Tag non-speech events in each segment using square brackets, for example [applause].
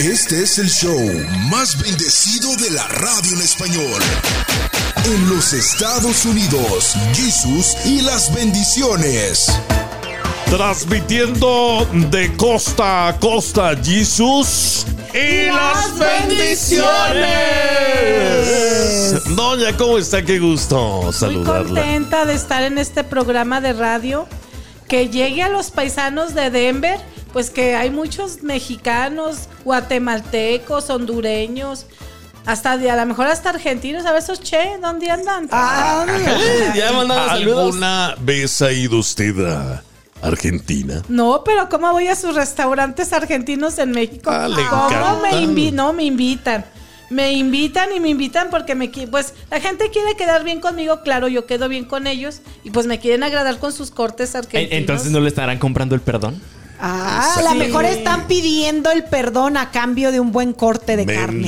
Este es el show más bendecido de la radio en español. En los Estados Unidos, Jesús y las bendiciones. Transmitiendo de costa a costa, Jesús y las bendiciones. Doña, ¿cómo está? Qué gusto Muy saludarla. contenta de estar en este programa de radio que llegue a los paisanos de Denver, pues que hay muchos mexicanos, guatemaltecos, hondureños, hasta de, a lo mejor hasta argentinos, a ver esos che, ¿dónde andan? Ah, ya mandaron saludos. ¿Alguna vez ha ido usted a Argentina? No, pero ¿cómo voy a sus restaurantes argentinos en México? Ah, le ¿Cómo me? No, me invitan. Me invitan y me invitan porque me pues la gente quiere quedar bien conmigo, claro, yo quedo bien con ellos y pues me quieren agradar con sus cortes argentinos. Entonces no le estarán comprando el perdón. Ah, a lo mejor están pidiendo el perdón a cambio de un buen corte de carne.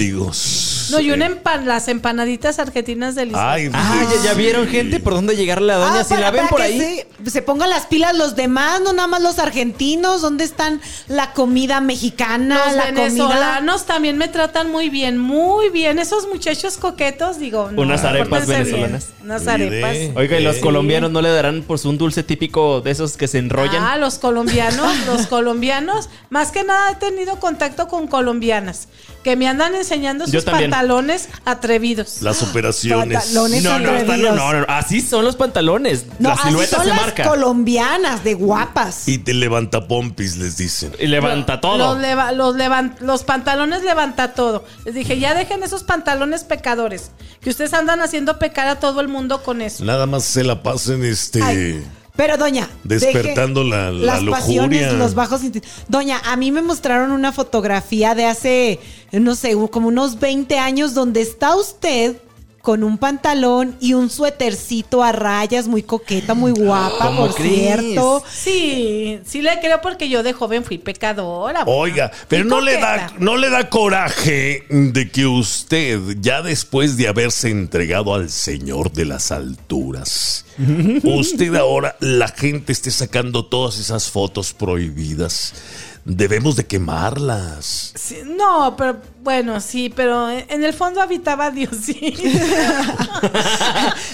No, y una empan las empanaditas argentinas deliciosas. Ay, Ah, ya, ya vieron gente por dónde llegarle a la doña. Ah, si para- la ven para por que ahí. Se, se pongan las pilas los demás, no nada más los argentinos. ¿Dónde están la comida mexicana? Los la comida. venezolanos también me tratan muy bien, muy bien. Esos muchachos coquetos, digo. no, Unas arepas pórtense bien. venezolanas. Unas arepas. Oiga, ¿y los colombianos no le darán pues un dulce típico de esos que se enrollan? Ah, los colombianos, los colombianos. Más que nada he tenido contacto con colombianas que me andan enseñando sus pantalones atrevidos. Las operaciones. Pantalones. no, no, atrevidos. no, no, así son los pantalones. No, la así silueta son se las marca. colombianas, de guapas. Y te levanta pompis, les dicen. Y levanta todo. Los, leva- los, levan- los pantalones levanta todo. Les dije, ya dejen esos pantalones pecadores. Que ustedes andan haciendo pecar a todo el mundo con eso. Nada más se la pasen este. Ay, pero doña, Despertando la- la las lujuria. pasiones, los bajos. Doña, a mí me mostraron una fotografía de hace no sé, como unos 20 años donde está usted con un pantalón y un suétercito a rayas, muy coqueta, muy guapa, ¿Cómo por crees? cierto. Sí, sí le creo porque yo de joven fui pecadora. Oiga, pero no le da, no le da coraje de que usted, ya después de haberse entregado al Señor de las alturas, [laughs] usted ahora, la gente esté sacando todas esas fotos prohibidas. Debemos de quemarlas. Sí, no, pero bueno, sí, pero en el fondo habitaba Dios, sí. [laughs]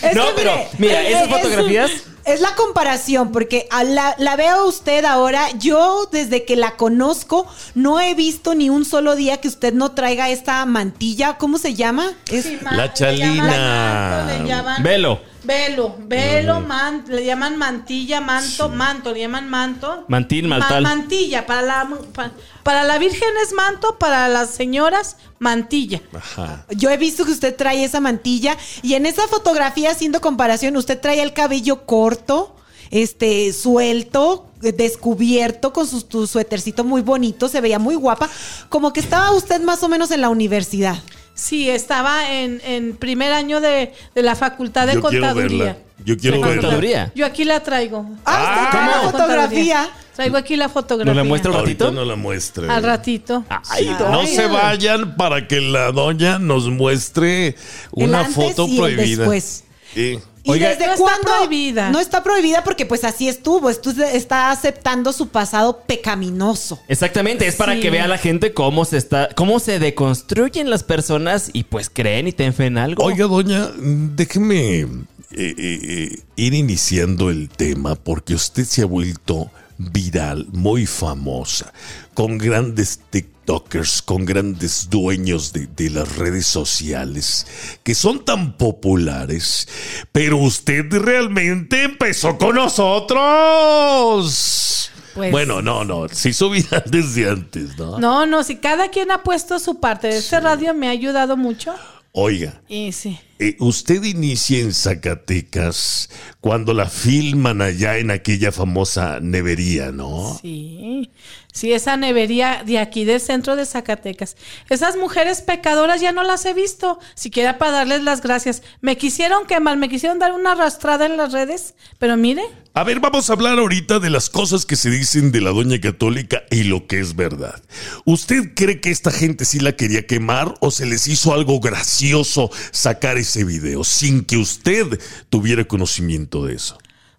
Es No, que, pero, mira, esas es- fotografías- Es la comparación, porque a la, la veo a usted ahora. Yo, desde que la conozco, no he visto ni un solo día que usted no traiga esta mantilla. ¿Cómo se llama? Es, Sí, La le chalina. llaman manto, le llaman- Velo. Velo, velo, man- le llaman mantilla, manto, manto, le llaman manto. Mantil, Ma- maltal. mantilla, para la, pa- para la virgen es manto, para las señoras, mantilla. Ajá. Yo he visto que usted trae esa mantilla y en esa fotografía, haciendo comparación, usted trae el cabello corto, este, suelto, eh, descubierto, con su, su suétercito muy bonito, se veía muy guapa, como que estaba usted más o menos en la universidad. Sí, estaba en, en primer año de, de la facultad de Yo quiero contaduría. verla. Yo quiero ¿De verla. contaduría? Yo aquí la traigo. Ah, trae ¿cómo? la fotografía. Traigo aquí la fotografía. ¿Nos la muestra un Ahorita ratito? no la muestre. Al ratito. Ay, No doña. se vayan para que la doña nos muestre El una antes foto y el prohibida. después. Sí. ¿Y Oiga, desde no está cuándo? prohibida. No está prohibida porque pues así estuvo. Usted está aceptando su pasado pecaminoso. Exactamente, es para Sí. que vea la gente cómo se está, cómo se deconstruyen las personas y pues creen y te en algo. Oiga, doña, déjeme eh, eh, eh, ir iniciando el tema porque usted se ha vuelto viral, muy famosa, con grandes TikTokers, con grandes dueños de, de las redes sociales, que son tan populares, pero usted realmente empezó con nosotros. Pues- bueno, no, no, hizo viral [laughs] desde antes, ¿no? No, no, si cada quien ha puesto su parte. Este radio me ha ayudado mucho. Oiga, Y sí. Eh, usted inicia en Zacatecas cuando la filman allá en aquella famosa nevería, ¿no? Sí, sí, esa nevería de aquí del centro de Zacatecas. Esas mujeres pecadoras ya no las he visto, siquiera para darles las gracias. Me quisieron quemar, me quisieron dar una arrastrada en las redes, pero mire, A ver, vamos a hablar ahorita de las cosas que se dicen de la doña católica y lo que es verdad. ¿Usted cree que esta gente sí la quería quemar o se les hizo algo gracioso sacar ese video sin que usted tuviera conocimiento de eso?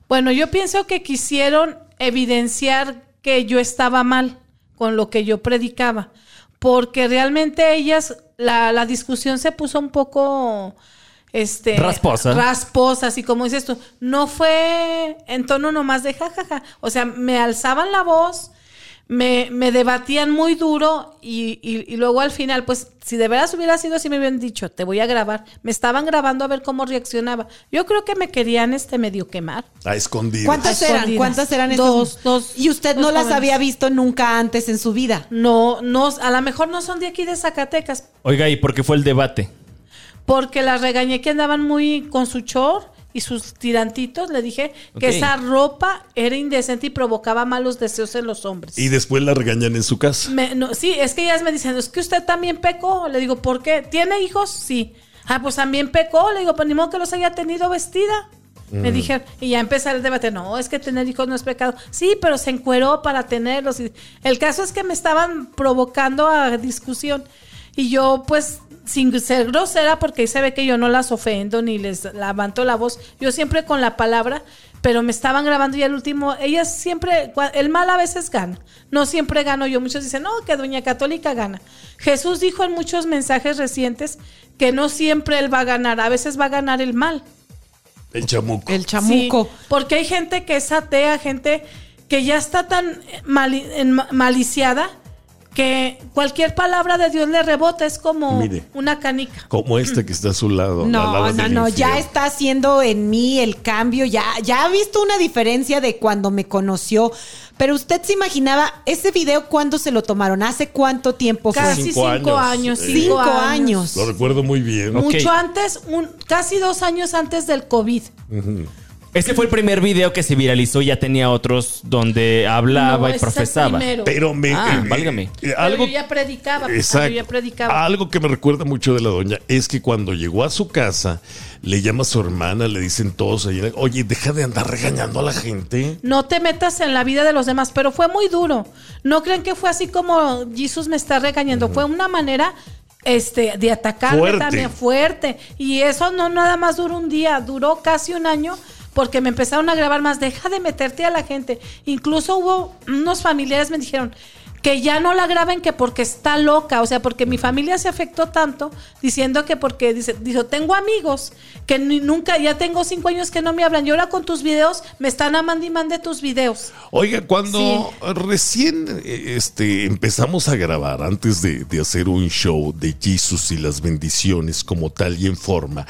bueno, yo pienso que quisieron evidenciar que yo estaba mal con lo que yo predicaba. porque realmente ellas, la, la discusión se puso un poco este Rasposa. rasposa, así como dices tú, no fue en tono nomás de jajaja, o sea, me alzaban la voz, me, me debatían muy duro y, y- y luego al final, pues si de veras hubiera sido así, me hubieran dicho, te voy a grabar, me estaban grabando a ver cómo reaccionaba. Yo creo que me querían este medio quemar. A escondidas. ¿Cuántas A eran? escondidas. ¿Cuántas eran estas? Dos, dos, Y usted dos no las había visto nunca antes en su vida. No, no, a lo mejor no son de aquí de Zacatecas, Oiga, ¿y por qué fue el debate? porque las regañé que andaban muy con su chor y sus tirantitos. Le dije que esa ropa era indecente y provocaba malos deseos en los hombres. Y después la regañan en su casa. Me- no, sí, es que ellas me dicen, es que usted también pecó. Le digo, ¿por qué? ¿Tiene hijos? Sí. Ah, pues también pecó. Le digo, pues ni modo que los haya tenido vestida. Me dijeron, y ya empezar el debate, no, es que tener hijos no es pecado. Sí, pero se encueró para tenerlos. Y el caso es que me estaban provocando a discusión. Y yo, pues, sin ser grosera, porque ahí se ve que yo no las ofendo ni les levanto la voz. Yo siempre con la palabra, pero me estaban grabando y al último, ellas siempre, el mal a veces gana. No siempre gano yo. Muchos dicen, no, que Doña Católica gana. Jesús dijo en muchos mensajes recientes que no siempre él va a ganar, a veces va a ganar el mal. El chamuco. El chamuco. Sí, porque hay gente que es atea, gente que ya está tan maliciada que cualquier palabra de Dios le rebota, es como Mire. una canica. Como esta que está a su lado. No, no, no, ya está haciendo en mí el cambio, ya, ya ha visto una diferencia de cuando me conoció. Pero usted se imaginaba, ese video, ¿cuándo se lo tomaron? ¿Hace cuánto tiempo fue? Casi Cinco cinco, años. cinco, años. años. Lo recuerdo muy bien. Mucho antes, un, casi dos años antes del COVID. Ese fue el primer video que se viralizó, ya tenía otros donde hablaba No, y ese es el profesaba. Pero me. Ah, eh, válgame. eh, Pero algo, yo ya predicaba, Exacto. yo ya predicaba. Algo que me recuerda mucho de la doña es que cuando llegó a su casa, le llama a su hermana, le dicen todos ahí, oye, deja de andar regañando a la gente. No te metas en la vida de los demás, pero fue muy duro. No creen que fue así como Jesús me está regañando, fue una manera este de atacarme Fuerte. también fuerte y eso no nada más duró un día, duró casi un año porque me empezaron a grabar más, deja de meterte a la gente. Incluso hubo unos familiares me dijeron que ya no la graben que porque está loca, o sea, porque mi familia se afectó tanto diciendo que porque dice, dijo, tengo amigos que ni- nunca, ya tengo cinco años que no me hablan y ahora con tus videos me están amando y mande tus videos. Oiga, cuando recién eh, este, empezamos a grabar, antes de, de hacer un show de Jesus y las bendiciones como tal y en forma,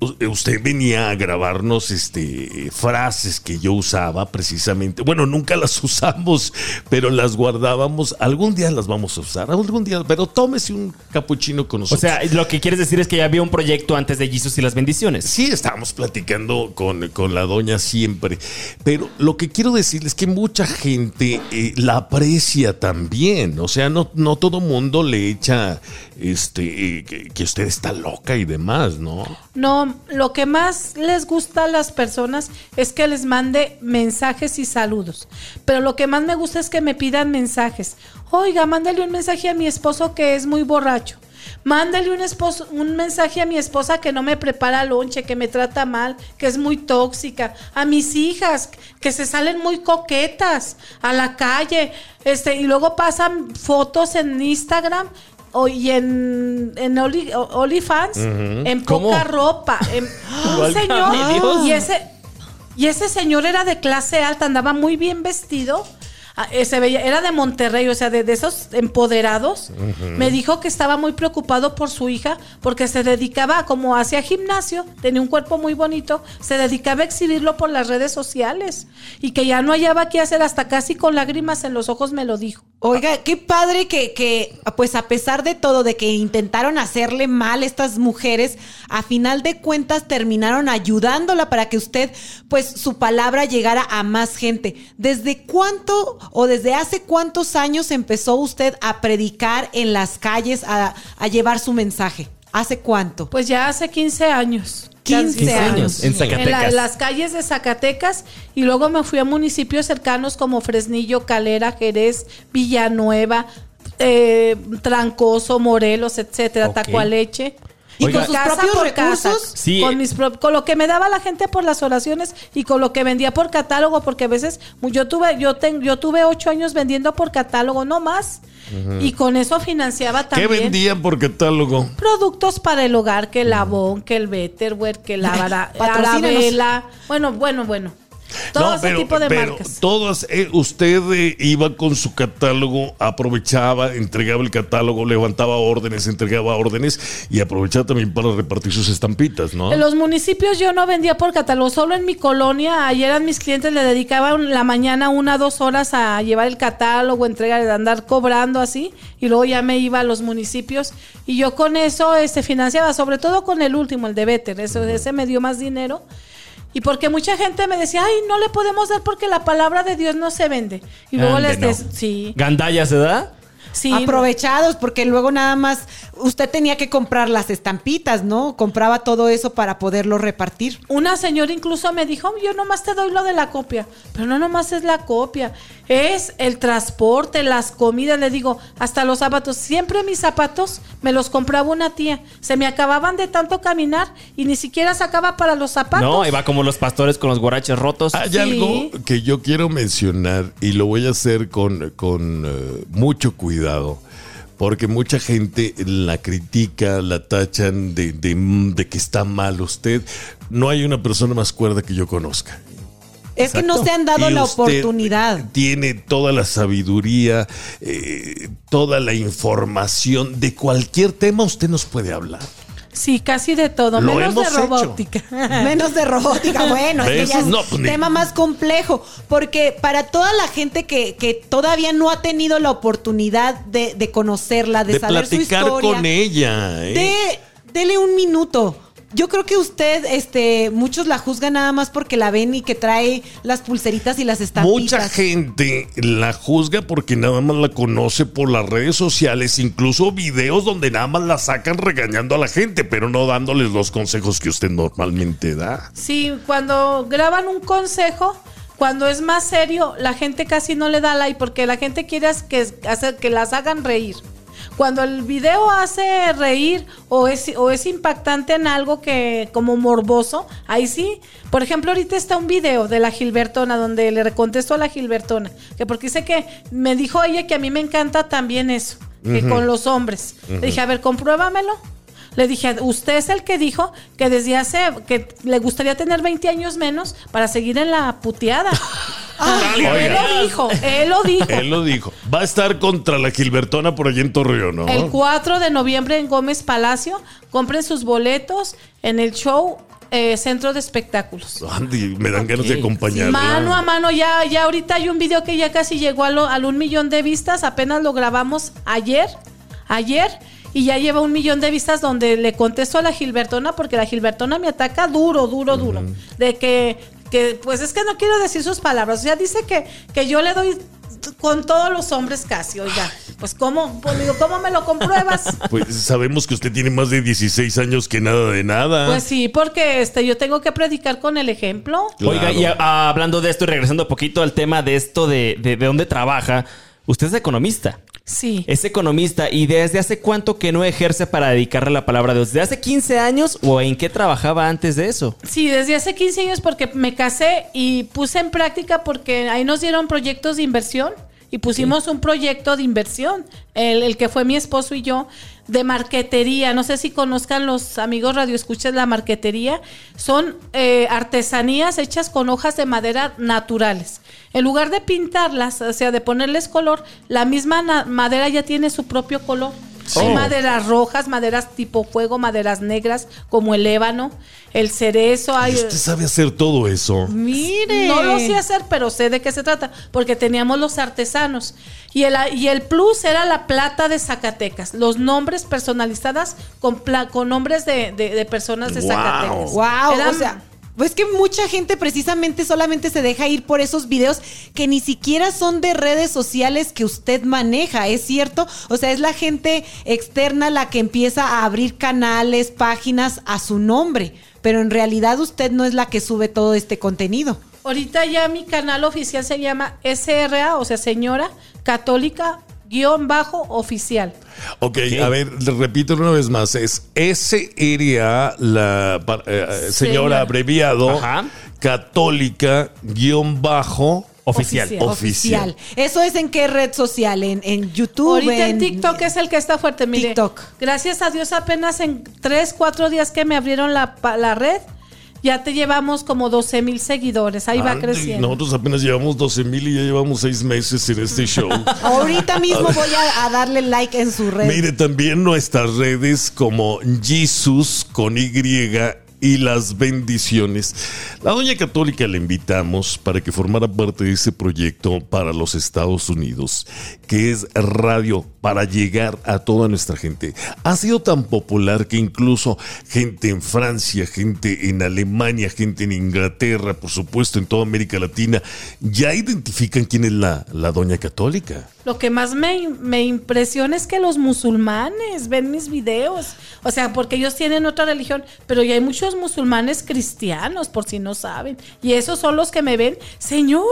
usted venía a grabarnos este, frases que yo usaba precisamente. Bueno, nunca las [laughs] usamos, pero las guardábamos. Algún día las vamos a usar, algún día, pero tómese un capuchino con O nosotros. sea, lo que quieres decir es que ya había un proyecto antes de Jesus y las bendiciones. Sí, estábamos platicando con, con la doña siempre, pero lo que quiero decirles es que mucha gente eh, la aprecia también, o sea, no, no todo mundo le echa este eh, que, que usted está loca y demás, ¿no? No, lo que más les gusta a las personas es que les mande mensajes y saludos. Pero lo que más me gusta es que me pidan mensajes. Oiga, mándale un mensaje a mi esposo que es muy borracho. Mándale un, un mensaje a mi esposa que no me prepara lonche, que me trata mal, que es muy tóxica. A mis hijas, que se salen muy coquetas a la calle. Este, y luego pasan fotos en Instagram o- y en, en Oli- en ¿Cómo? poca ropa. en- [gasps] un Válgame señor. Y ese, y ese señor era de clase alta, andaba muy bien vestido. Ah, se veía, era de Monterrey, o sea, de, de esos empoderados. Me dijo que estaba muy preocupado por su hija porque se dedicaba, como hacía gimnasio, tenía un cuerpo muy bonito, se dedicaba a exhibirlo por las redes sociales y que ya no hallaba qué hacer, hasta casi con lágrimas en los ojos me lo dijo. Oiga, qué padre que, que, pues a pesar de todo, de que intentaron hacerle mal estas mujeres, a final de cuentas terminaron ayudándola para que usted, pues su palabra llegara a más gente. ¿Desde cuánto o desde hace cuántos años empezó usted a predicar en las calles, a, a llevar su mensaje? ¿Hace cuánto? Pues ya hace 15 años. 15 Casi. años. En En, la- Zacatecas. en las calles de Zacatecas y luego me fui a municipios cercanos como Fresnillo, Calera, Jerez, Villanueva, eh, Trancoso, Morelos, etcétera, Ok. Tacualeche. Y Oiga. con sus propios recursos. Sí. con, mis pro- con lo que me daba la gente por las oraciones y con lo que vendía por catálogo, porque a veces yo tuve, yo ten- yo tuve ocho años vendiendo por catálogo, no más. Y con eso financiaba ¿Qué también vendían por catálogo? productos para el hogar, que el Avon, que el Betterware, que la. Arabella. Bueno, bueno, bueno. Todo No, ese pero- tipo de pero marcas. Todas, eh, usted eh, iba con su catálogo, aprovechaba, entregaba el catálogo, levantaba órdenes, entregaba órdenes y aprovechaba también para repartir sus estampitas, ¿no? En los municipios yo no vendía por catálogo, solo en mi colonia, ayer a mis clientes le dedicaban la mañana una dos horas a llevar el catálogo, entregar, andar cobrando así, y luego ya me iba a los municipios y yo con eso este, financiaba, sobre todo con el último, el de Better, eso, ese me dio más dinero. Y porque mucha gente me decía, ay, no le podemos dar porque la palabra de Dios no se vende. Y luego Ande, les no. des, sí, ¿Gandaya se da? Sí. Aprovechados, porque luego nada más usted tenía que comprar las estampitas, ¿no? Compraba todo eso para poderlo repartir. Una señora incluso me dijo, yo nomás te doy lo de la copia, pero no nomás es la copia, es el transporte, las comidas, le digo, hasta los zapatos. Siempre mis zapatos me los compraba una tía, se me acababan de tanto caminar y ni siquiera sacaba para los zapatos. No, iba como los pastores con los guaraches rotos. Hay Sí. algo que yo quiero mencionar y lo voy a hacer con, con, eh, mucho cuidado. Porque mucha gente la critica, la tachan de, de- de que está mal usted. No hay una persona más cuerda que yo conozca. Es que no se han dado Y la usted oportunidad. Tiene toda la sabiduría, eh, toda la información de cualquier tema. Usted nos puede hablar. Sí, casi de todo, Lo menos de hecho. robótica. [laughs] Menos de robótica, bueno, es que ya es No, pues, un ni- tema más complejo, porque para toda la gente que, que todavía no ha tenido la oportunidad de, de conocerla, de, De, saber su platicar historia, con ella. ¿eh? de, dele un minuto. Yo creo que usted, este, muchos la juzgan nada más porque la ven y que trae las pulseritas y las estampitas. Mucha gente la juzga porque nada más la conoce por las redes sociales, incluso videos donde nada más la sacan regañando a la gente, pero no dándoles los consejos que usted normalmente da. Sí, cuando graban un consejo, cuando es más serio, la gente casi no le da like porque la gente quiere que, hacer, que las hagan reír. Cuando el video hace reír o es, o es impactante en algo que como morboso, ahí sí. Por ejemplo, ahorita está un video de la Gilbertona donde le contesto a la Gilbertona, que porque dice que me dijo ella que a mí me encanta también eso, que con los hombres. Le dije, a ver, compruébamelo. Le dije, usted es el que dijo que desde hace, que le gustaría tener 20 años menos para seguir en la puteada. [laughs] Ah, él lo dijo, él lo dijo. Él lo dijo. Va a estar contra la Gilbertona por allá en Torreón, ¿no? El 4 de noviembre en Gómez Palacio, compren sus boletos en el show eh, Centro de Espectáculos. Andy, me dan ganas de Ok. acompañarla. Mano a mano, ya, ya ahorita hay un video que ya casi llegó a lo- al un millón de vistas, apenas lo grabamos ayer, ayer, y ya lleva un millón de vistas donde le contesto a la Gilbertona, porque la Gilbertona me ataca duro, duro, duro, de que, que, pues es que no quiero decir sus palabras, o sea, dice que, que yo le doy con todos los hombres casi, oiga, pues cómo, pues digo, ¿cómo me lo compruebas? [laughs] Pues sabemos que usted tiene más de 16 años que nada de nada. Pues sí, porque este, yo tengo que predicar con el ejemplo. Claro. Oiga, y a- hablando de esto y regresando un poquito al tema de esto de, de, de dónde trabaja, usted es economista. Sí. Es economista y desde hace cuánto que no ejerce para dedicarle la palabra de Dios. ¿Desde hace 15 años o en qué trabajaba antes de eso? Sí, desde hace 15 años porque me casé y puse en práctica porque ahí nos dieron proyectos de inversión y pusimos un proyecto de inversión, el, el que fue mi esposo y yo, de marquetería. No sé si conozcan los amigos radioescuchas la marquetería. Son eh, artesanías hechas con hojas de madera naturales. En lugar de pintarlas, o sea, de ponerles color, la misma madera ya tiene su propio color. Hay Oh. maderas rojas, maderas tipo fuego, maderas negras, como el ébano, el cerezo. ¿Y Hay, usted sabe hacer todo eso. Mire. no lo sé hacer, pero sé de qué se trata, porque teníamos los artesanos. Y el, y el plus era la plata de Zacatecas, los nombres personalizadas con, pla- con nombres de, de- de personas de Wow. Zacatecas. Wow, Eran- o sea, pues que mucha gente precisamente solamente se deja ir por esos videos que ni siquiera son de redes sociales que usted maneja, ¿es cierto? O sea, es la gente externa la que empieza a abrir canales, páginas a su nombre, pero en realidad usted no es la que sube todo este contenido. Ahorita ya mi canal oficial se llama SRA, o sea, Señora Católica guion bajo oficial. Ok, a ver, repito una vez más. Es SRA, la eh, eh, señora abreviado, Ajá. católica, guion bajo. Oficial. Oficial. Oficial. ¿Eso es en qué red social? ¿En, en YouTube? Ahorita en TikTok es el que está fuerte. Mire, TikTok. gracias a Dios apenas en 3, 4 días que me abrieron la, la red, ya te llevamos como 12 mil seguidores. Ahí va Ande, creciendo. Nosotros apenas llevamos 12 mil y ya llevamos seis meses en este show. [laughs] Ahorita mismo voy a, a darle like en su red. Mire, también nuestras redes como Jesus con Y y las bendiciones. La Doña Católica le invitamos para que formara parte de ese proyecto para los Estados Unidos, que es radio para llegar a toda nuestra gente. Ha sido tan popular que incluso gente en Francia, gente en Alemania, gente en Inglaterra, por supuesto en toda América Latina, ya identifican quién es la, la Doña Católica. Lo que más me, me impresiona es que los musulmanes ven mis videos. O sea, porque ellos tienen otra religión, pero ya hay muchos musulmanes cristianos, por si no saben. Y esos son los que me ven. Señora,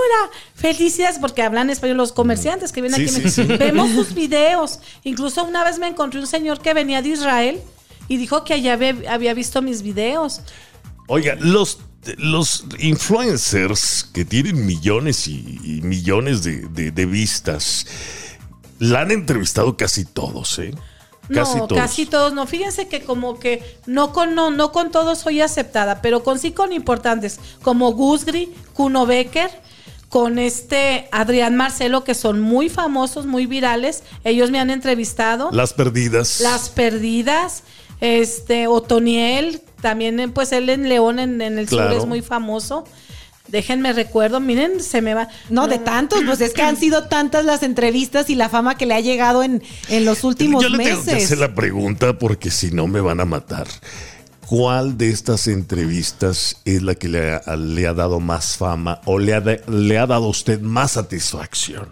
felicidades, porque hablan español los comerciantes que vienen Sí, aquí. sí, me- sí. Vemos sus [laughs] videos. Incluso una vez me encontré un señor que venía de Israel y dijo que allá había, había visto mis videos. Oiga, los, los influencers que tienen millones y, y millones de, de- de vistas, la han entrevistado casi todos, ¿eh? Casi no, todos. casi todos no. Fíjense que como que no con no, no con todos soy aceptada, pero con sí con importantes, como Gusgri, Kuno Becker, con este Adrián Marcelo, que son muy famosos, muy virales. Ellos me han entrevistado. Las perdidas. Las perdidas, este, Otoniel, también pues él en León, en, en el Claro. sur es muy famoso. Déjenme recuerdo, miren, se me va. No, de tantos, pues es que han sido tantas las entrevistas y la fama que le ha llegado en, en los últimos Yo le tengo que meses. hacer la pregunta porque si no me van a matar. ¿Cuál de estas entrevistas es la que le ha, le ha dado más fama o le ha, de- le ha dado a usted más satisfacción?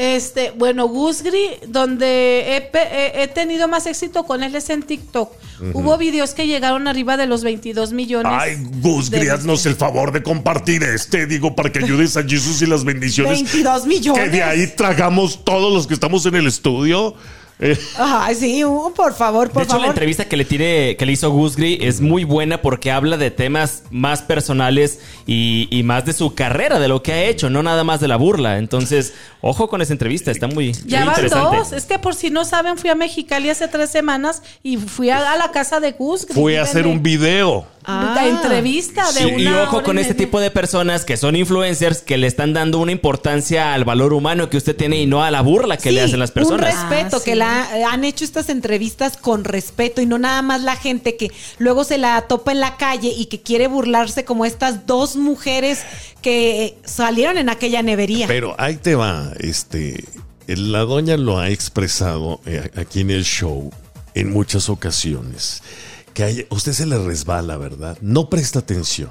Este, bueno, Gusgri, donde he, pe- he- he tenido más éxito con él es en TikTok. Hubo videos que llegaron arriba de los 22 millones. Ay, Gus, de haznos el favor de compartir este, digo, para que ayudes a Jesús y las bendiciones. [laughs] 22 millones. Que de ahí tragamos todos los que estamos en el estudio. Eh, Ay, sí, uh, por favor, De por hecho, la favor. entrevista que le tiene, que le hizo Gusgri es muy buena porque habla de temas más personales y, y más de su carrera, de lo que ha hecho, no nada más de la burla. Entonces, ojo con esa entrevista, está muy, Ya muy van interesante. dos. Es que por si no saben, fui a Mexicali hace tres semanas y fui a, a la casa de Gusgri. fue a hacer un video. Ah. entrevista de Sí. una Y ojo con este tipo de personas que son influencers que le están dando una importancia al valor humano que usted tiene y no a la burla que le hacen las personas. Un respeto, Ah, que la, eh, han hecho estas entrevistas con respeto y no nada más la gente que luego se la topa en la calle y que quiere burlarse como estas dos mujeres que salieron en aquella nevería. Pero ahí te va, este, la doña lo ha expresado eh, aquí en el show en muchas ocasiones. Que hay- a usted se le resbala, ¿verdad? No presta atención.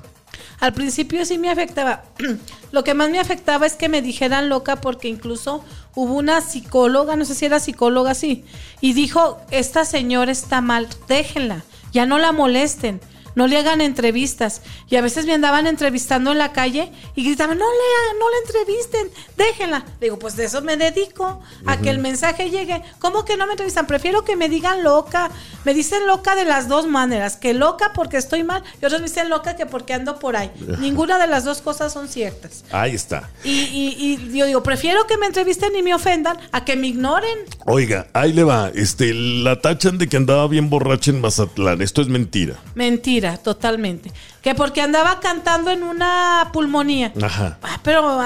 Al principio sí me afectaba. [clears throat] Lo que más me afectaba es que me dijeran loca porque incluso hubo una psicóloga, no sé si era psicóloga, sí, y dijo, esta señora está mal, déjenla, ya no la molesten. No le hagan entrevistas. Y a veces me andaban entrevistando en la calle y gritaban, no le hagan, no la entrevisten, déjenla. Digo, pues de eso me dedico, a que el mensaje llegue. ¿Cómo que no me entrevistan? Prefiero que me digan loca. Me dicen loca de las dos maneras, que loca porque estoy mal y otros me dicen loca que porque ando por ahí. [laughs] Ninguna de las dos cosas son ciertas. Ahí está. Y, y- y yo digo, prefiero que me entrevisten y me ofendan a que me ignoren. Oiga, ahí le va. Este, la tachan de que andaba bien borracha en Mazatlán. Esto es mentira. Mentira, totalmente. Que porque andaba cantando en una pulmonía. Ajá. Ah, pero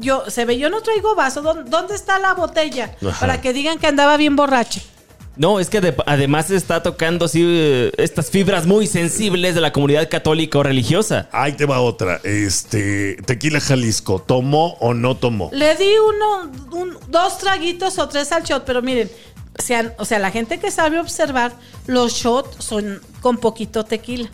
yo, se ve, yo no traigo vaso. ¿Dó- ¿Dónde está la botella? Ajá. Para que digan que andaba bien borracha. No, es que de- además está tocando así estas fibras muy sensibles de la comunidad católica o religiosa. Ahí te va otra. Este, Tequila Jalisco, ¿tomó o no tomó? Le di uno, un- dos traguitos o tres al shot, pero miren, sean, o sea, la gente que sabe observar, los shots son con poquito tequila.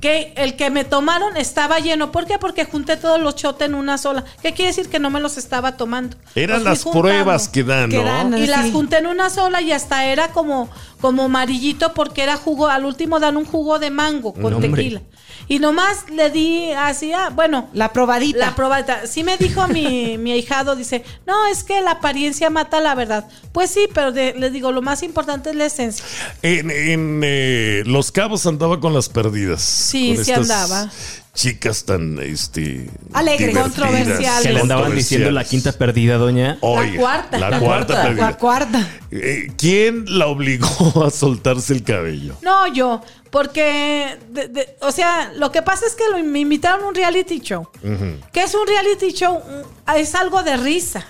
Que el que me tomaron estaba lleno. ¿Por qué? Porque junté todos los chotes en una sola. ¿Qué quiere decir? Que no me los estaba tomando. Eran las juntando. pruebas que dan, Que ¿no? dan. Y las Sí. junté en una sola y hasta era como, como amarillito porque era jugo. Al último dan un jugo de mango con No, hombre. tequila. Y nomás le di así, ah, bueno, La probadita. la probadita. Sí me dijo mi, [laughs] mi ahijado, dice, no, es que la apariencia mata la verdad. Pues sí, pero de- les digo, lo más importante es la esencia. En, en, eh, Los Cabos andaba con las perdidas. Sí, con sí estas andaba. Chicas tan este Alegres. divertidas, Controversiales. Que le andaban diciendo la quinta perdida, doña. Oiga, cuarta. La, La cuarta, cuarta. perdida. La cuarta. Eh, ¿Quién la obligó [laughs] a soltarse el cabello? No, yo, porque, de- de- o sea, lo que pasa es que lo- me invitaron a un reality show. ¿Qué es un reality show? Es algo de risa.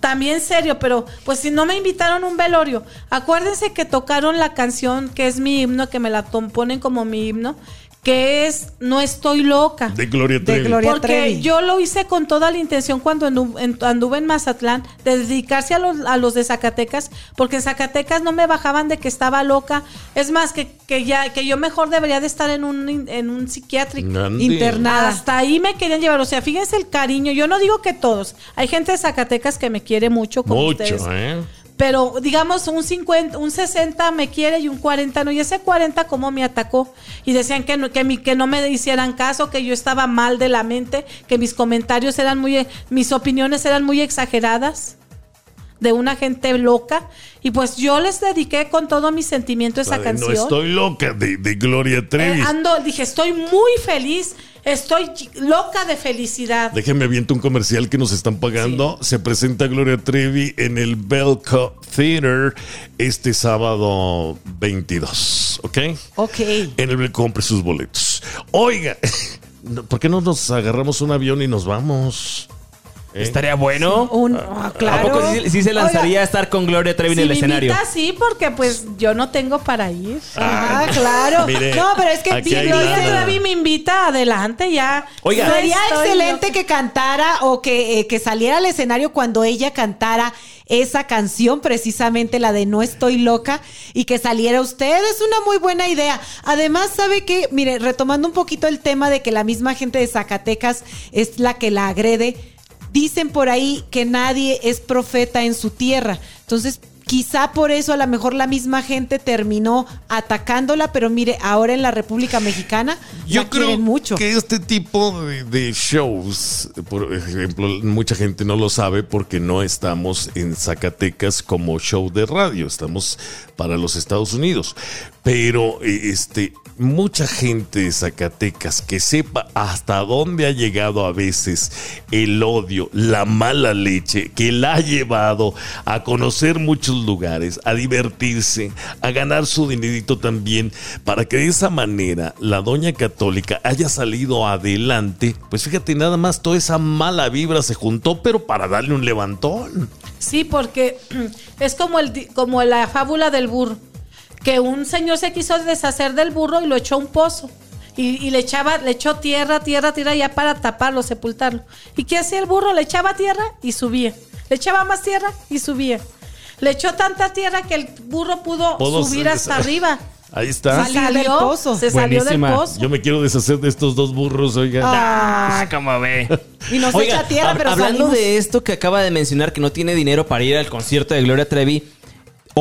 También serio, pero pues si no me invitaron un velorio, acuérdense que tocaron la canción que es mi himno, que me la tom- ponen como mi himno, que es No estoy loca. De Gloria De Trevi. Gloria Porque Trevi. yo lo hice con toda la intención cuando anduve en Mazatlán de dedicarse a los, a los de Zacatecas, porque en Zacatecas no me bajaban de que estaba loca. Es más, que, que ya que yo mejor debería de estar en un, en un psiquiátrico. Ande. Interna- Nada. Hasta ahí me querían llevar. O sea, fíjense el cariño. Yo no digo que todos. Hay gente de Zacatecas que me quiere mucho, como Mucho, ustedes. ¿eh? Pero digamos un 50, un 60 me quiere y un 40 no. Y ese 40 como me atacó. Y decían que no, que, mi- que no me hicieran caso, que yo estaba mal de la mente, que mis comentarios eran muy, mis opiniones eran muy exageradas de una gente loca. Y pues yo les dediqué con todo mi sentimiento esa canción. No estoy loca de, de Gloria Trevi. Eh, ando, dije, estoy muy feliz, estoy loca de felicidad. Déjenme aviento un comercial que nos están pagando. Se presenta Gloria Trevi en el Bell Cup Theater este sábado 22, ¿ok? Ok. En el Bell compre sus boletos. Oiga, [laughs] ¿por qué no nos agarramos un avión y nos vamos? ¿Eh? Estaría bueno. Un, ah, claro. ¿A poco sí, sí se lanzaría a estar con Gloria Trevi Si en el me escenario? invita, sí, porque pues yo no tengo para ir. Ah, claro. [laughs] Mire, no, pero es que si Gloria. Trevi me invita, adelante ya. Oiga. Sería excelente loca. que cantara o que, eh, que saliera al escenario cuando ella cantara esa canción, precisamente la de No estoy loca, y que saliera usted. Es una muy buena idea. Además, ¿sabe qué? Mire, retomando un poquito el tema de que la misma gente de Zacatecas es la que la agrede, dicen por ahí que nadie es profeta en su tierra. Entonces, quizá por eso a lo mejor la misma gente terminó atacándola, pero mire, ahora en la República Mexicana Yo la creo quieren mucho. que este tipo de, de shows, por ejemplo, mucha gente no lo sabe porque no estamos en Zacatecas como show de radio, estamos para los Estados Unidos. Pero eh, este mucha gente de Zacatecas que sepa hasta dónde ha llegado a veces el odio, la mala leche que la ha llevado a conocer muchos lugares, a divertirse, a ganar su dinerito también, para que de esa manera la doña católica haya salido adelante. Pues fíjate, nada más toda esa mala vibra se juntó, pero para darle un levantón. Sí, porque [clears throat] es como, el, como la fábula del burro, que un señor se quiso deshacer del burro y lo echó a un pozo. Y, y le echaba, le echó tierra, tierra, tierra ya para taparlo, sepultarlo. ¿Y qué hacía el burro? Le echaba tierra y subía. Le echaba más tierra y subía. Le echó tanta tierra que el burro pudo, subir ser- hasta arriba. [laughs] Ahí está. Se Salir del salió, pozo. se salió del Buenísima. pozo. Yo me quiero deshacer de estos dos burros, oiga. Ah, como ve. Y nos echa tierra, hab- pero hablando salimos. de esto que acaba de mencionar, que no tiene dinero para ir al concierto de Gloria Trevi.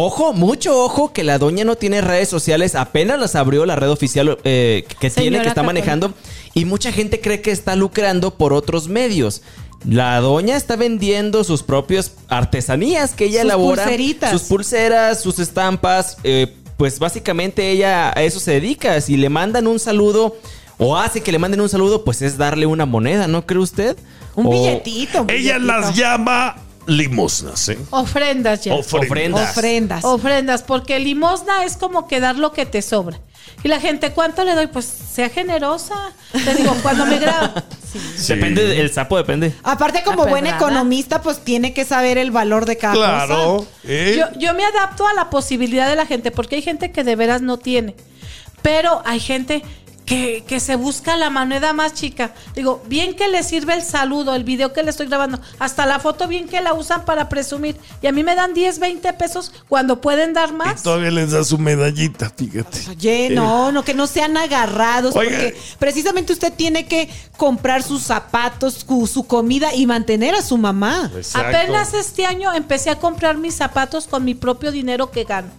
Ojo, mucho ojo que la doña no tiene redes sociales, apenas las abrió la red oficial eh, que tiene, que está católica. manejando, y mucha gente cree que está lucrando por otros medios. La doña está vendiendo sus propias artesanías que ella Sus elabora. pulseritas. Sus pulseras, sus estampas. eh, pues básicamente ella a eso se dedica. Si le mandan un saludo o hace que le manden un saludo, pues es darle una moneda, ¿no cree usted? Un O- billetito. un Ella billetito. las llama limosnas, ¿eh? Ofrendas ya. Ofrendas. Ofrendas. Ofrendas, porque limosna es como que dar lo que te sobra. Y la gente, ¿cuánto le doy? Pues sea generosa. Te digo, cuando me grabo. [laughs] Sí. Depende, el sapo depende. Aparte, como buen economista, pues tiene que saber el valor de cada Claro. cosa. ¿eh? Yo, yo me adapto a la posibilidad de la gente, porque hay gente que de veras no tiene. Pero hay gente que, que se busca la moneda más chica. Digo, bien que le sirve el saludo, el video que le estoy grabando, hasta la foto bien que la usan para presumir. Y a mí me dan 10, 20 pesos cuando pueden dar Y más. todavía les da su medallita, fíjate. Oye, no, no, que no sean agarrados, Oiga. porque precisamente usted tiene que comprar sus zapatos, su, su comida y mantener a su mamá. Exacto. Apenas este año empecé a comprar mis zapatos con mi propio dinero que gano.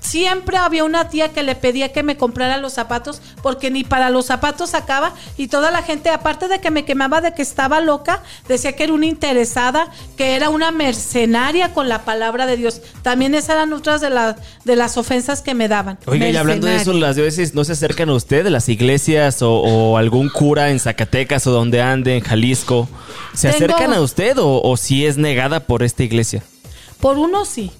Siempre había una tía que le pedía que me comprara los zapatos porque ni para los zapatos sacaba y toda la gente, aparte de que me quemaba de que estaba loca, decía que era una interesada, que era una mercenaria con la palabra de Dios. También esas eran otras de, la- de las ofensas que me daban. Oiga, y hablando de eso, las veces no se acercan a usted de las iglesias o, o algún cura en Zacatecas o donde ande, en Jalisco. ¿Se Tengo- acercan a usted o, o si es negada por esta iglesia? Por uno sí.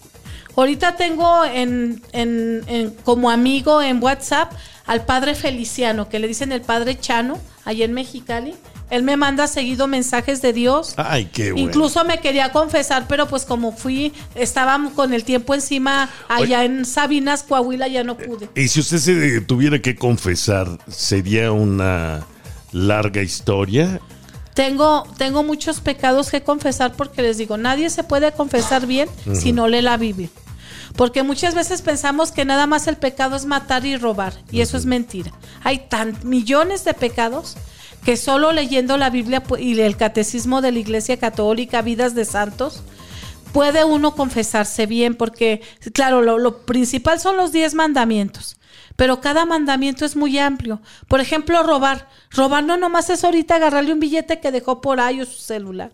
Ahorita tengo en, en- en- como amigo en WhatsApp al padre Feliciano, que le dicen el padre Chano, allá en Mexicali. Él me manda seguido mensajes de Dios. Ay, qué bueno. Incluso me quería confesar, pero pues como fui, estábamos con el tiempo encima allá en Sabinas, Coahuila, ya no pude. Y si usted se tuviera que confesar, ¿sería una larga historia? Tengo, tengo muchos pecados que confesar porque les digo, nadie se puede confesar bien si no lee la Biblia. Porque muchas veces pensamos que nada más el pecado es matar y robar, y eso es mentira. Hay tan millones de pecados que solo leyendo la Biblia y el catecismo de la Iglesia Católica, vidas de santos, puede uno confesarse bien, porque, claro, lo, lo principal son los diez mandamientos, pero cada mandamiento es muy amplio. Por ejemplo, robar. Robar no nomás es ahorita agarrarle un billete que dejó por ahí o su celular.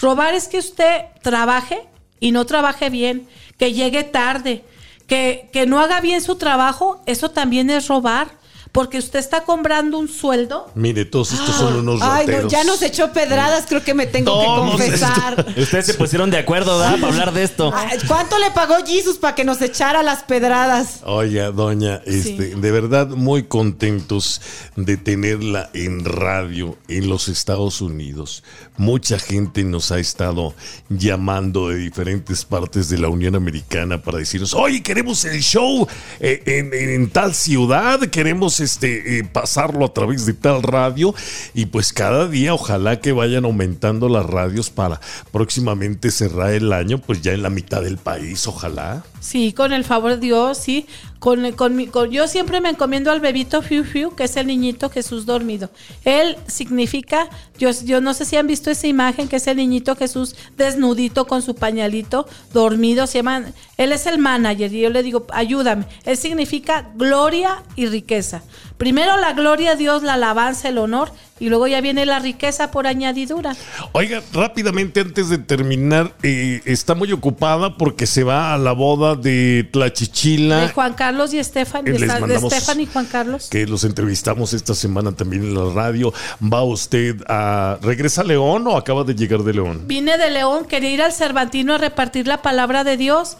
Robar es que usted trabaje y no trabaje bien, que llegue tarde, que, que no haga bien su trabajo, eso también es robar, porque usted está cobrando un sueldo Mire, todos estos son unos Ay, no, ya nos echó pedradas, creo que me tengo Todos que confesar. Ustedes se pusieron de acuerdo, ¿verdad? Para hablar de esto. Ay, ¿Cuánto le pagó Jesus para que nos echara las pedradas? Oiga, doña, este, de verdad muy contentos de tenerla en radio en los Estados Unidos. Mucha gente nos ha estado llamando de diferentes partes de la Unión Americana para decirnos, oye, queremos el show eh, en, en tal ciudad, queremos este, eh, pasarlo a través de tal radio. Y pues cada día ojalá que vayan aumentando las radios para próximamente cerrar el año, pues ya en la mitad del país, ojalá. Sí, con el favor de Dios, sí. Con, con con- yo siempre me encomiendo al bebito Fiu Fiu, que es el niñito Jesús dormido. Él significa, yo, yo no sé si han visto esa imagen, que es el niñito Jesús desnudito con su pañalito, dormido. Se llama, él es el manager y yo le digo, ayúdame. Él significa gloria y riqueza. Primero la gloria a Dios, la alabanza, el honor, y luego ya viene la riqueza por añadidura. Oiga, rápidamente antes de terminar, eh, está muy ocupada porque se va a la boda de Tlachichila. De Juan Carlos y Estefan, Eh, de, de Estefan y Juan Carlos. que los entrevistamos esta semana también en la radio. ¿Va usted a... ¿Regresa a León o acaba de llegar de León? Vine de León, quería ir al Cervantino a repartir la palabra de Dios.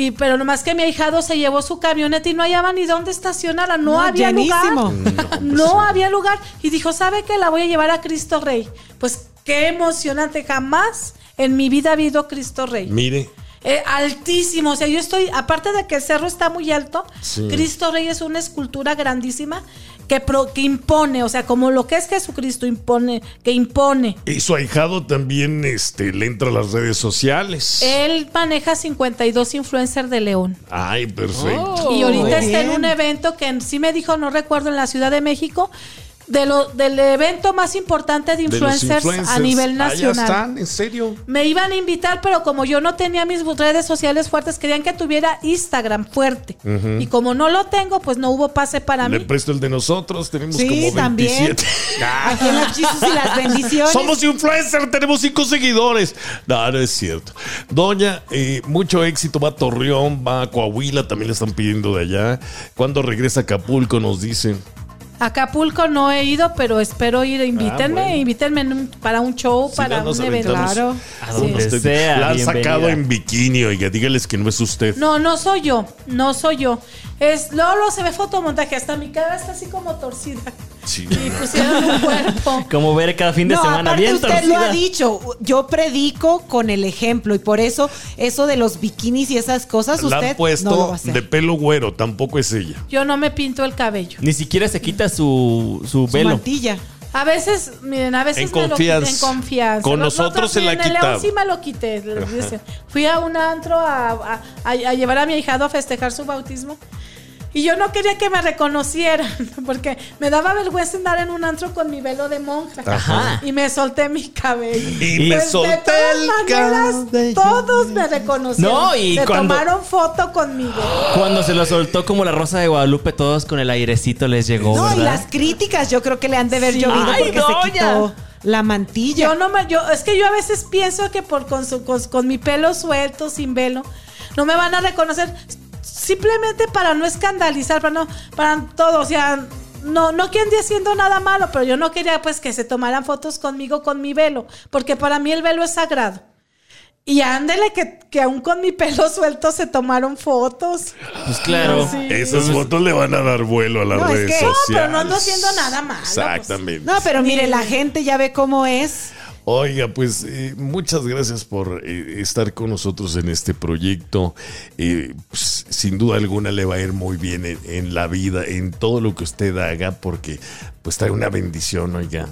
Y, pero nomás que mi ahijado se llevó su camioneta y no hallaba ni dónde estacionarla. No, No, había llenísimo. lugar. No, había lugar. Y dijo, ¿sabe qué? La voy a llevar a Cristo Rey. Pues qué emocionante. Jamás en mi vida ha habido Cristo Rey. Mire, Eh, altísimo, o sea, yo estoy, aparte de que el cerro está muy alto, Sí. Cristo Rey es una escultura grandísima que, pro- que impone, o sea, como lo que es Jesucristo impone, que impone. y su ahijado también este, le entra a las redes sociales. Él maneja 52 influencers de León. Ay, perfecto. y ahorita muy está en un evento que sí me dijo, no recuerdo, en la Ciudad de México, de lo, del evento más importante de influencers, a nivel nacional. están, en serio. Me iban a invitar, pero como yo no tenía mis redes sociales fuertes, querían que tuviera Instagram fuerte. Y como no lo tengo, pues no hubo pase para Le mí. presto el de nosotros, tenemos Sí, como también. 27. Aquí en los Jesus y las bendiciones. Somos influencer, tenemos cinco seguidores. No, no es cierto. Doña, eh, mucho éxito. Va a Torreón, va a Coahuila, también le están pidiendo de allá. Cuando regresa a Acapulco, nos dicen. Acapulco no he ido, pero espero ir. Invítenme, Ah, bueno. invítenme en un- para un show, Si para no, nos un evento. aventamos Claro. A donde sea, La han bienvenida. sacado en bikini, oiga, dígales que no es usted. No, no soy yo, no soy yo. Es, luego, luego se ve fotomontaje, hasta mi cara está así como torcida. Sí. Y pusieron un cuerpo. [laughs] Como ver cada fin de no, semana aparte bien usted lo ha dicho. Yo predico con el ejemplo y por eso eso de los bikinis y esas cosas La usted han puesto no lo va a hacer. de pelo güero, tampoco es ella. Yo no me pinto el cabello. Ni siquiera se quita su, su Su velo. mantilla. A veces, miren, a veces En me lo quité en confianza. Con nosotros se la en el quitaba. León sí me lo quité. les. [laughs] Fui a un antro a, a- a- a llevar a mi hijado a festejar su bautismo. Y yo no quería que me reconocieran, [laughs] porque me daba vergüenza andar en un antro con mi velo de monja. Ajá. Y me solté mi cabello. Y me Pues, de solté todas el maneras, cabello. Todos me reconocieron. No, y Se cuando- tomaron foto conmigo. Cuando se lo soltó como la rosa de Guadalupe, todos con el airecito les llegó. No, y las críticas yo creo que le han de haber llovido Ay, porque doña. se quitó la mantilla. Yo no me, yo, es que yo a veces pienso que por con, su- con, con mi pelo suelto, sin velo, no me van a reconocer simplemente para no escandalizar, para no, para todo, o sea, no, no que ande haciendo nada malo, pero yo no quería pues que se tomaran fotos conmigo con mi velo, porque para mí el velo es sagrado. Y ándele que, que aún con mi pelo suelto se tomaron fotos. Pues claro. Sí. Esas fotos le van a dar vuelo a las No, es No, pero no ando haciendo nada malo. pues. Exactamente. No, pero mire, la gente ya ve cómo es. Oiga, pues eh, muchas gracias por eh, estar con nosotros en este proyecto. Eh, pues, sin duda alguna le va a ir muy bien en, en la vida, en todo lo que usted haga, porque pues trae una bendición, oiga,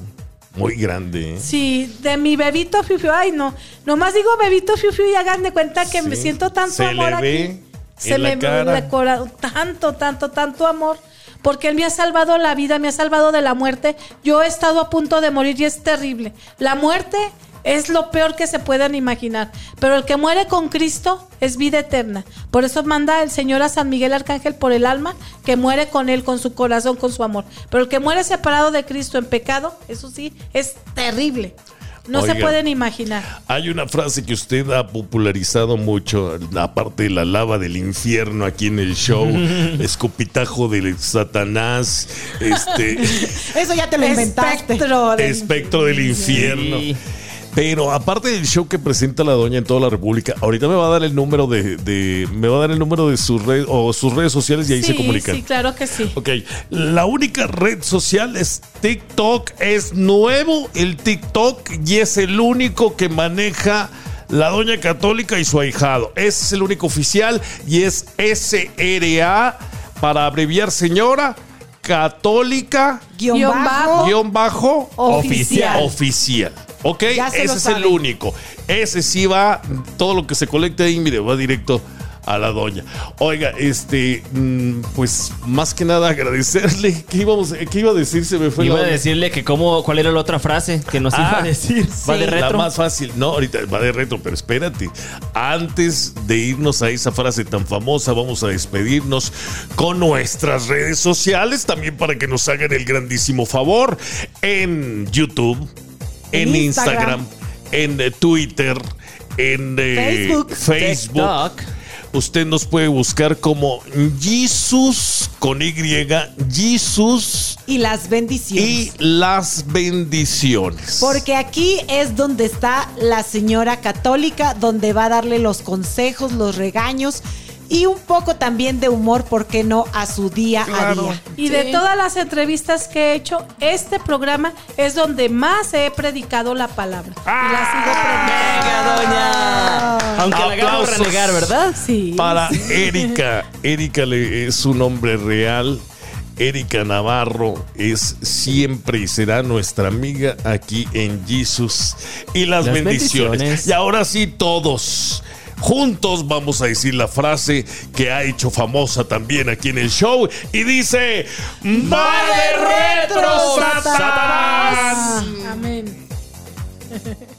muy grande. ¿eh? Sí, de mi bebito Fiu Fiu. Ay, no. Nomás digo bebito Fiu Fiu y hagan de cuenta que me siento tanto Se amor le aquí. Se la me cara. tanto, tanto, tanto amor. Porque Él me ha salvado la vida, me ha salvado de la muerte. Yo he estado a punto de morir y es terrible. La muerte es lo peor que se puedan imaginar. Pero el que muere con Cristo es vida eterna. Por eso manda el Señor a San Miguel Arcángel por el alma que muere con Él, con su corazón, con su amor. Pero el que muere separado de Cristo en pecado, eso sí, es terrible. No se pueden imaginar. Hay una frase que usted ha popularizado mucho, aparte de la lava del infierno aquí en el show, [laughs] escupitajo del Satanás, este [laughs] Eso ya te lo inventaste. Espectro del- espectro del infierno. Sí. Pero aparte del show que presenta la doña en toda la República, ahorita me va a dar el número de, de- me va a dar el número de sus redes o sus redes sociales y ahí se Sí, comunican. Sí, claro que sí. Ok, la única red social es TikTok, es nuevo el TikTok y es el único que maneja la doña católica y su ahijado. Ese es el único oficial y es SRA para abreviar señora católica Guión bajo. guion bajo Oficial. oficial. ¿Ok? Ese es el único. Ese sí va, todo lo que se colecte ahí, mire, va directo a la doña. Oiga, este, mm, pues más que nada agradecerle. [laughs] ¿Qué, íbamos, qué iba a decir? Se me fue Iba la a onda. decir que cómo, cuál era la otra frase que nos iba Ah, a decir. Va de La retro. más fácil. No, ahorita va de retro, pero espérate. Antes de irnos a esa frase tan famosa, vamos a despedirnos con nuestras redes sociales, también para que nos hagan el grandísimo favor. En YouTube, en, Instagram, Instagram, en eh, Twitter, en eh, Facebook. Usted nos puede buscar como Jesus con Y, Jesus Y las bendiciones. y las bendiciones. Porque aquí es donde está la señora católica, donde va a darle los consejos, los regaños y un poco también de humor, ¿por qué no?, a su día Claro. a día. Y de todas las entrevistas que he hecho, este programa es donde más he predicado la palabra. y la sigo predicando. Venga, doña. Aunque la hagamos Aplausos. renegar, ¿verdad? Sí. Para Erika. Erika le- es su nombre real. Erika Navarro es siempre y será nuestra amiga aquí en Jesus y las, Las bendiciones. bendiciones. Y ahora sí, todos. Juntos vamos a decir la frase que ha hecho famosa también aquí en el show y dice ¡Va de retro, Satanás! Amén. [laughs]